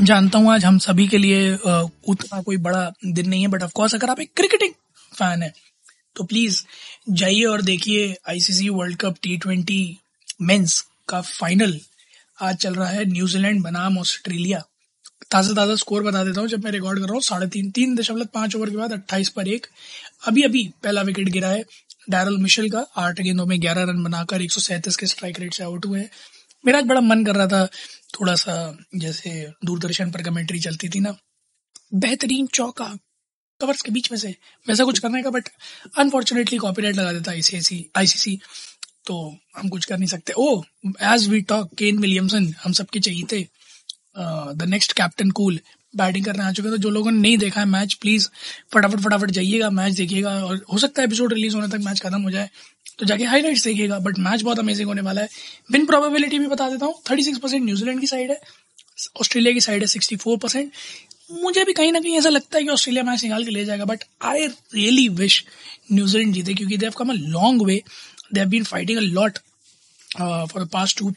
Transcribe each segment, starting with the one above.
जानता हूँ आज हम सभी के लिए उतना कोई बड़ा दिन नहीं है बट ऑफ़ कोर्स अगर आप एक क्रिकेटिंग फ़ैन है तो प्लीज़ जाइए और देखिए ICC world cup T twenty men's का फाइनल आज चल रहा है न्यूजीलैंड बनाम ऑस्ट्रेलिया ताज़ा ताज़ा स्कोर बता देता हूँ, जब मैं रिकॉर्ड कर रहा हूँ, साढ़े तीन तीन दशमलव पाँच ओवर के बाद अट्ठाईस पर एक। अभी अभी पहला विकेट गिरा है डैरल मिशेल का, आठ गेंदों में ग्यारह रन बनाकर एक सौ सैंतीस के स्ट्राइक रेट से आउट हुए हैं। मेरा आज बड़ा मन कर रहा था थोड़ा सा जैसे दूरदर्शन पर कमेंट्री चलती थी ना, बेहतरीन चौका कवर्स के बीच में से, वैसा कुछ करने का बट अनफॉर्चुनेटली कॉपीराइट लगा देता आईसीसी आईसीसी तो हम कुछ कर नहीं सकते। ओ as we talk Kane Williamson हम सबके चाहिए थे the next captain cool batting करने आ चुके तो जो लोगों ने नहीं देखा है मैच प्लीज़ फटाफट फटाफट जाइएगा मैच देखिएगा, और हो सकता है एपिसोड रिलीज़ होने तक मैच खत्म हो जाए तो जाके हाईलाइट्स देखिएगा बट मैच बहुत अमेजिंग होने वाला है। विन प्रोबेबिलिटी भी बता देता हूँ thirty six percent New Zealand की साइड है ऑस्ट्रेलिया की साइड है सिक्सटी फोर परसेंट मुझे भी कहीं ना कहीं ऐसा लगता है कि ऑस्ट्रेलिया मैच निकाल के ले जाएगा but I really wish New Zealand जीते, क्योंकि they've come a long way they have been fighting a lot for the past two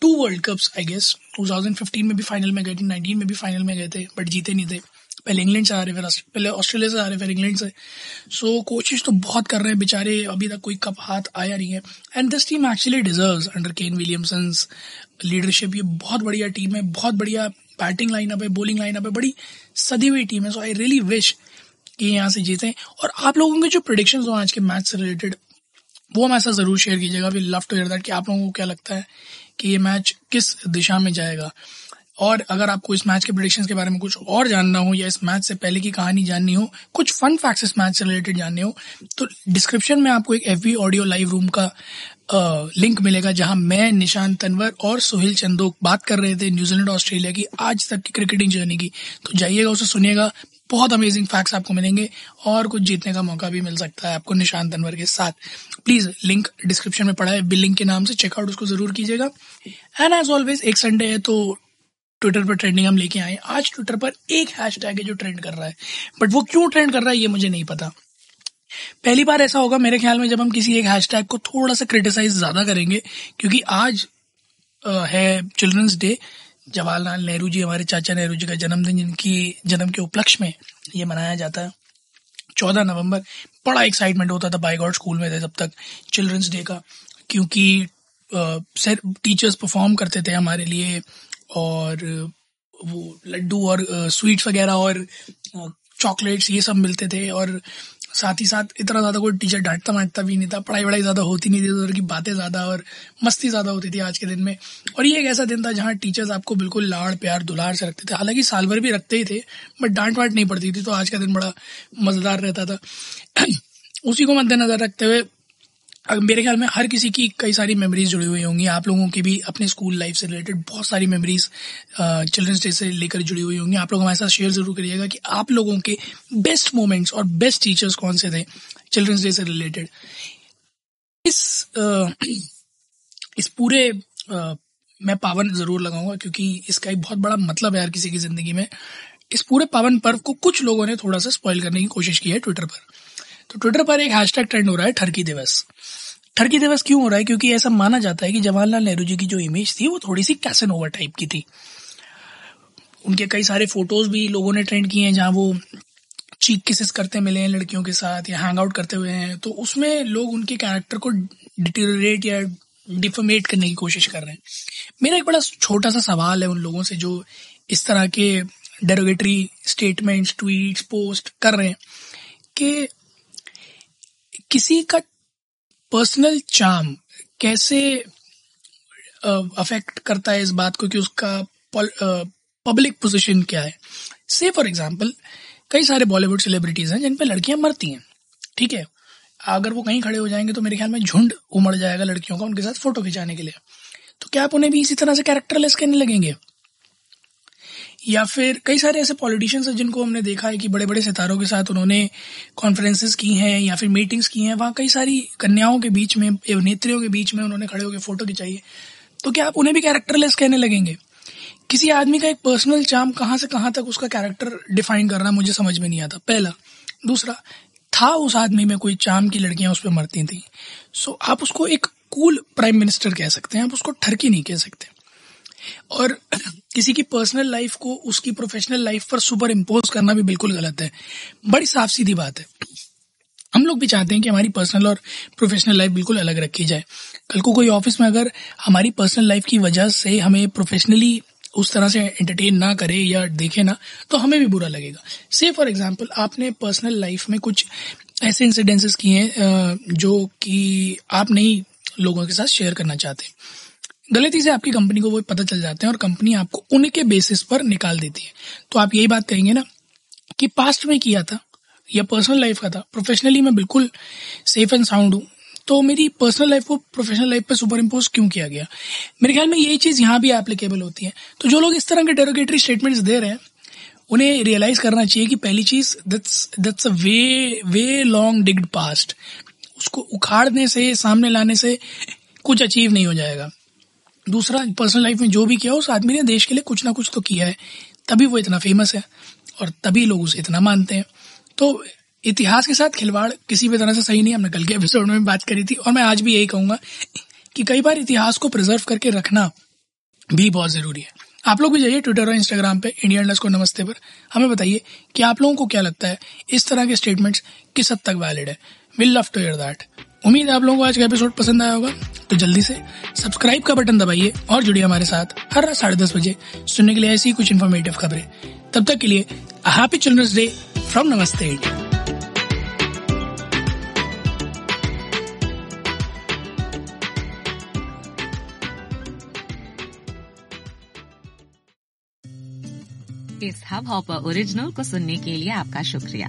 two world cups I guess 2015 में भी फाइनल में गए थे 19 में भी फाइनल में गए थे बट जीते नहीं थे। पहले इंग्लैंड से आ रहे फिर पहले ऑस्ट्रेलिया से आ रहे फिर इंग्लैंड से। सो so, कोशिश तो बहुत कर रहे हैं बेचारे अभी तक कोई कप हाथ आया नहीं है। And this team actually deserves under Kane Williamson's leadership ये बहुत बढ़िया टीम है बहुत बढ़िया बैटिंग लाइनअप है बॉलिंग लाइनअप है बड़ी सदी हुई टीम है। सो आई रियली विश कि यहाँ से जीतें। और आप लोगों के जो प्रोडिक्शन हो आज के मैच से रिलेटेड वो हम ऐसा ज़रूर शेयर कीजिएगा। We love to hear that कि आप लोगों को क्या लगता है कि ये मैच किस दिशा में जाएगा। और अगर आपको इस मैच के प्रोडिक्शन के बारे में कुछ और जानना हो या इस मैच से पहले की कहानी जाननी हो, कुछ फन फैक्ट्स इस मैच से रिलेटेड जानने हो तो डिस्क्रिप्शन में आपको एक एफ़ ऑडियो लाइव रूम का लिंक मिलेगा जहाँ मैं निशान तनवर और सोहिल चंदोक बात कर रहे थे न्यूजीलैंड ऑस्ट्रेलिया की आज तक की क्रिकेटिंग जर्नी की। तो जाइएगा उसे, सुनिएगा, बहुत अमेजिंग फैक्ट्स आपको मिलेंगे और कुछ जीतने का मौका भी मिल सकता है आपको निशान तनवर के साथ। प्लीज़ लिंक डिस्क्रिप्शन में पड़ा है, बिल लिंक के नाम से चेकआउट उसको ज़रूर कीजिएगा। एंड एज ऑलवेज एक संडे है तो ट्विटर पर ट्रेंडिंग हम लेके आए। आज ट्विटर पर एक हैशटैग है जो ट्रेंड कर रहा है। बट वो क्यों ट्रेंड कर रहा है, ये मुझे नहीं पता। पहली बार ऐसा होगा मेरे ख्याल में जब हम किसी एक हैशटैग को थोड़ा सा क्रिटिसाइज ज़्यादा करेंगे, क्योंकि आज है चिल्ड्रंस डे जवाहरलाल नेहरू जी, हमारे चाचा नेहरू जी का जन्मदिन, जिनकी जन्म के उपलक्ष्य में ये मनाया जाता है। चौदह नवंबर, बड़ा एक्साइटमेंट होता था बाई गॉड स्कूल में थे तब तक चिल्ड्रंस डे का, क्योंकि सर टीचर्स परफॉर्म करते थे हमारे लिए और वो लड्डू और स्वीट्स वगैरह और चॉकलेट्स ये सब मिलते थे और साथ ही साथ इतना ज़्यादा कोई टीचर डांटता वांटता भी नहीं था। पढ़ाई वढ़ाई ज़्यादा होती नहीं थी, उधर की बातें ज़्यादा और मस्ती ज़्यादा होती थी आज के दिन में। और ये एक ऐसा दिन था जहाँ टीचर्स आपको बिल्कुल लाड़ प्यार दुलार से रखते थे। हालाँकि साल भर भी रखते ही थे बट डांट वांट नहीं पड़ती थी तो आज का दिन बड़ा मज़ेदार रहता था। उसी को मद्देनजर रखते हुए मेरे ख्याल में हर किसी की कई सारी मेमोरीज जुड़ी हुई होंगी। आप लोगों की भी अपने स्कूल लाइफ से रिलेटेड बहुत सारी मेमोरीज चिल्ड्रंस डे से लेकर जुड़ी हुई होंगी। आप लोग हमारे साथ शेयर ज़रूर करिएगा कि आप लोगों के बेस्ट मोमेंट्स और बेस्ट टीचर्स कौन से थे चिल्ड्रंस डे से रिलेटेड इस अ, इस पूरे अ, मैं पावन ज़रूर लगाऊँगा क्योंकि इसका एक बहुत बड़ा मतलब है हर किसी की ज़िंदगी में। इस पूरे पावन पर्व को कुछ लोगों ने थोड़ा सा स्पॉइल करने की कोशिश की है ट्विटर पर। तो ट्विटर पर एक हैशटैग ट्रेंड हो रहा है ठरकी दिवस ठरकी दिवस क्यों हो रहा है? क्योंकि ऐसा माना जाता है कि जवाहरलाल नेहरू जी की जो इमेज थी, वो थोड़ी सी कैसनोवा टाइप की थी. उनके कई सारे फ़ोटोज़ भी लोगों ने ट्रेंड किए हैं, जहाँ वो चीक किसेस करते मिले हैं लड़कियों के साथ या हैंग आउट करते हुए हैं। तो उसमें लोग उनके कैरेक्टर को डिटेरिएट या डिफोमेट करने की कोशिश कर रहे हैं। मेरा एक बड़ा छोटा सा सवाल है उन लोगों से जो इस तरह के डेरोगेटरी स्टेटमेंट्स ट्वीट्स पोस्ट कर रहे हैं कि किसी का पर्सनल चार्म कैसे अफेक्ट करता है इस बात को कि उसका पब्लिक पोजीशन क्या है? से फॉर एग्जांपल कई सारे बॉलीवुड सेलिब्रिटीज हैं जिन पे लड़कियाँ मरती हैं, ठीक है? अगर वो कहीं खड़े हो जाएँगे तो मेरे ख्याल में झुंड उमड़ जाएगा लड़कियों का उनके साथ फ़ोटो खिंचाने के लिए। तो क्या आप उन्हें भी इसी तरह से कैरेक्टरलेस कहने लगेंगे? या फिर कई सारे ऐसे पॉलिटिशियंस हैं जिनको हमने देखा है कि बड़े बड़े सितारों के साथ उन्होंने कॉन्फ्रेंसेस की हैं या फिर मीटिंग्स की हैं। वहाँ कई सारी कन्याओं के बीच में अभिनेत्रियों के बीच में उन्होंने खड़े होकर फ़ोटो खिंचाई है। तो क्या आप उन्हें भी कैरेक्टरलेस कहने लगेंगे? किसी आदमी का एक पर्सनल चार्म कहाँ से कहाँ तक उसका कैरेक्टर डिफाइन करना मुझे समझ में नहीं आता। पहला। दूसरा, था उस आदमी में कोई चाम की लड़कियाँ उस पर मरती थी। सो आप उसको एक कूल प्राइम मिनिस्टर कह सकते हैं। आप उसको ठरकी नहीं कह सकते। और किसी की पर्सनल लाइफ को उसकी प्रोफेशनल लाइफ पर सुपर इम्पोज करना भी बिल्कुल गलत है। बड़ी साफ़ सीधी बात है। हम लोग भी चाहते हैं कि हमारी पर्सनल और प्रोफेशनल लाइफ बिल्कुल अलग रखी जाए। कल को कोई ऑफ़िस में अगर हमारी पर्सनल लाइफ की वजह से हमें प्रोफेशनली उस तरह से एंटरटेन ना करे या देखे ना तो हमें भी बुरा लगेगा। से फॉर एग्ज़ाम्पल आपने पर्सनल लाइफ में कुछ ऐसे इंसिडेंसेस किए हैं जो कि आप नहीं लोगों के साथ शेयर करना चाहते। गलती से आपकी कंपनी को वो पता चल जाते हैं और कंपनी आपको उनके बेसिस पर निकाल देती है। तो आप यही बात कहेंगे ना कि पास्ट में किया था या पर्सनल लाइफ का था। प्रोफेशनली मैं बिल्कुल सेफ़ एंड साउंड हूँ। तो मेरी पर्सनल लाइफ को प्रोफेशनल लाइफ पर सुपर इम्पोज क्यों किया गया? मेरे ख्याल में यही चीज़ यहाँ भी एप्लीकेबल होती है। तो जो लोग इस तरह के डेरोगेटरी स्टेटमेंट्स दे रहे हैं, उन्हें रियलाइज़ करना चाहिए कि पहली चीज़ that's that's a way way long digged past उसको उखाड़ने से, सामने लाने से कुछ अचीव नहीं हो जाएगा। दूसरा पर्सनल लाइफ में जो भी किया, उस आदमी ने देश के लिए कुछ ना कुछ तो किया है। तभी वो इतना फ़ेमस है और तभी लोग उसे इतना मानते हैं। तो इतिहास के साथ खिलवाड़ किसी भी तरह से सही नहीं हमने कल के एपिसोड में बात करी थी और मैं आज भी यही कहूँगा कि कई बार इतिहास को प्रिजर्व करके रखना भी बहुत ज़रूरी है। आप लोग भी जाइए ट्विटर और इंस्टाग्राम पे इंडिया को नमस्ते पर। हमें बताइए कि आप लोगों को क्या लगता है, इस तरह के स्टेटमेंट्स किस हद तक वैलिड है। Will love to hear that उम्मीद है आप लोगों को आज का एपिसोड पसंद आया होगा। तो जल्दी से सब्सक्राइब का बटन दबाइए और जुड़िए हमारे साथ हर रात साढ़े दस बजे सुनने के लिए ऐसी कुछ इन्फॉर्मेटिव खबरें। तब तक के लिए happy Children's Day from Namaste. India इस हब हॉपर ओरिजिनल को सुनने के लिए आपका शुक्रिया।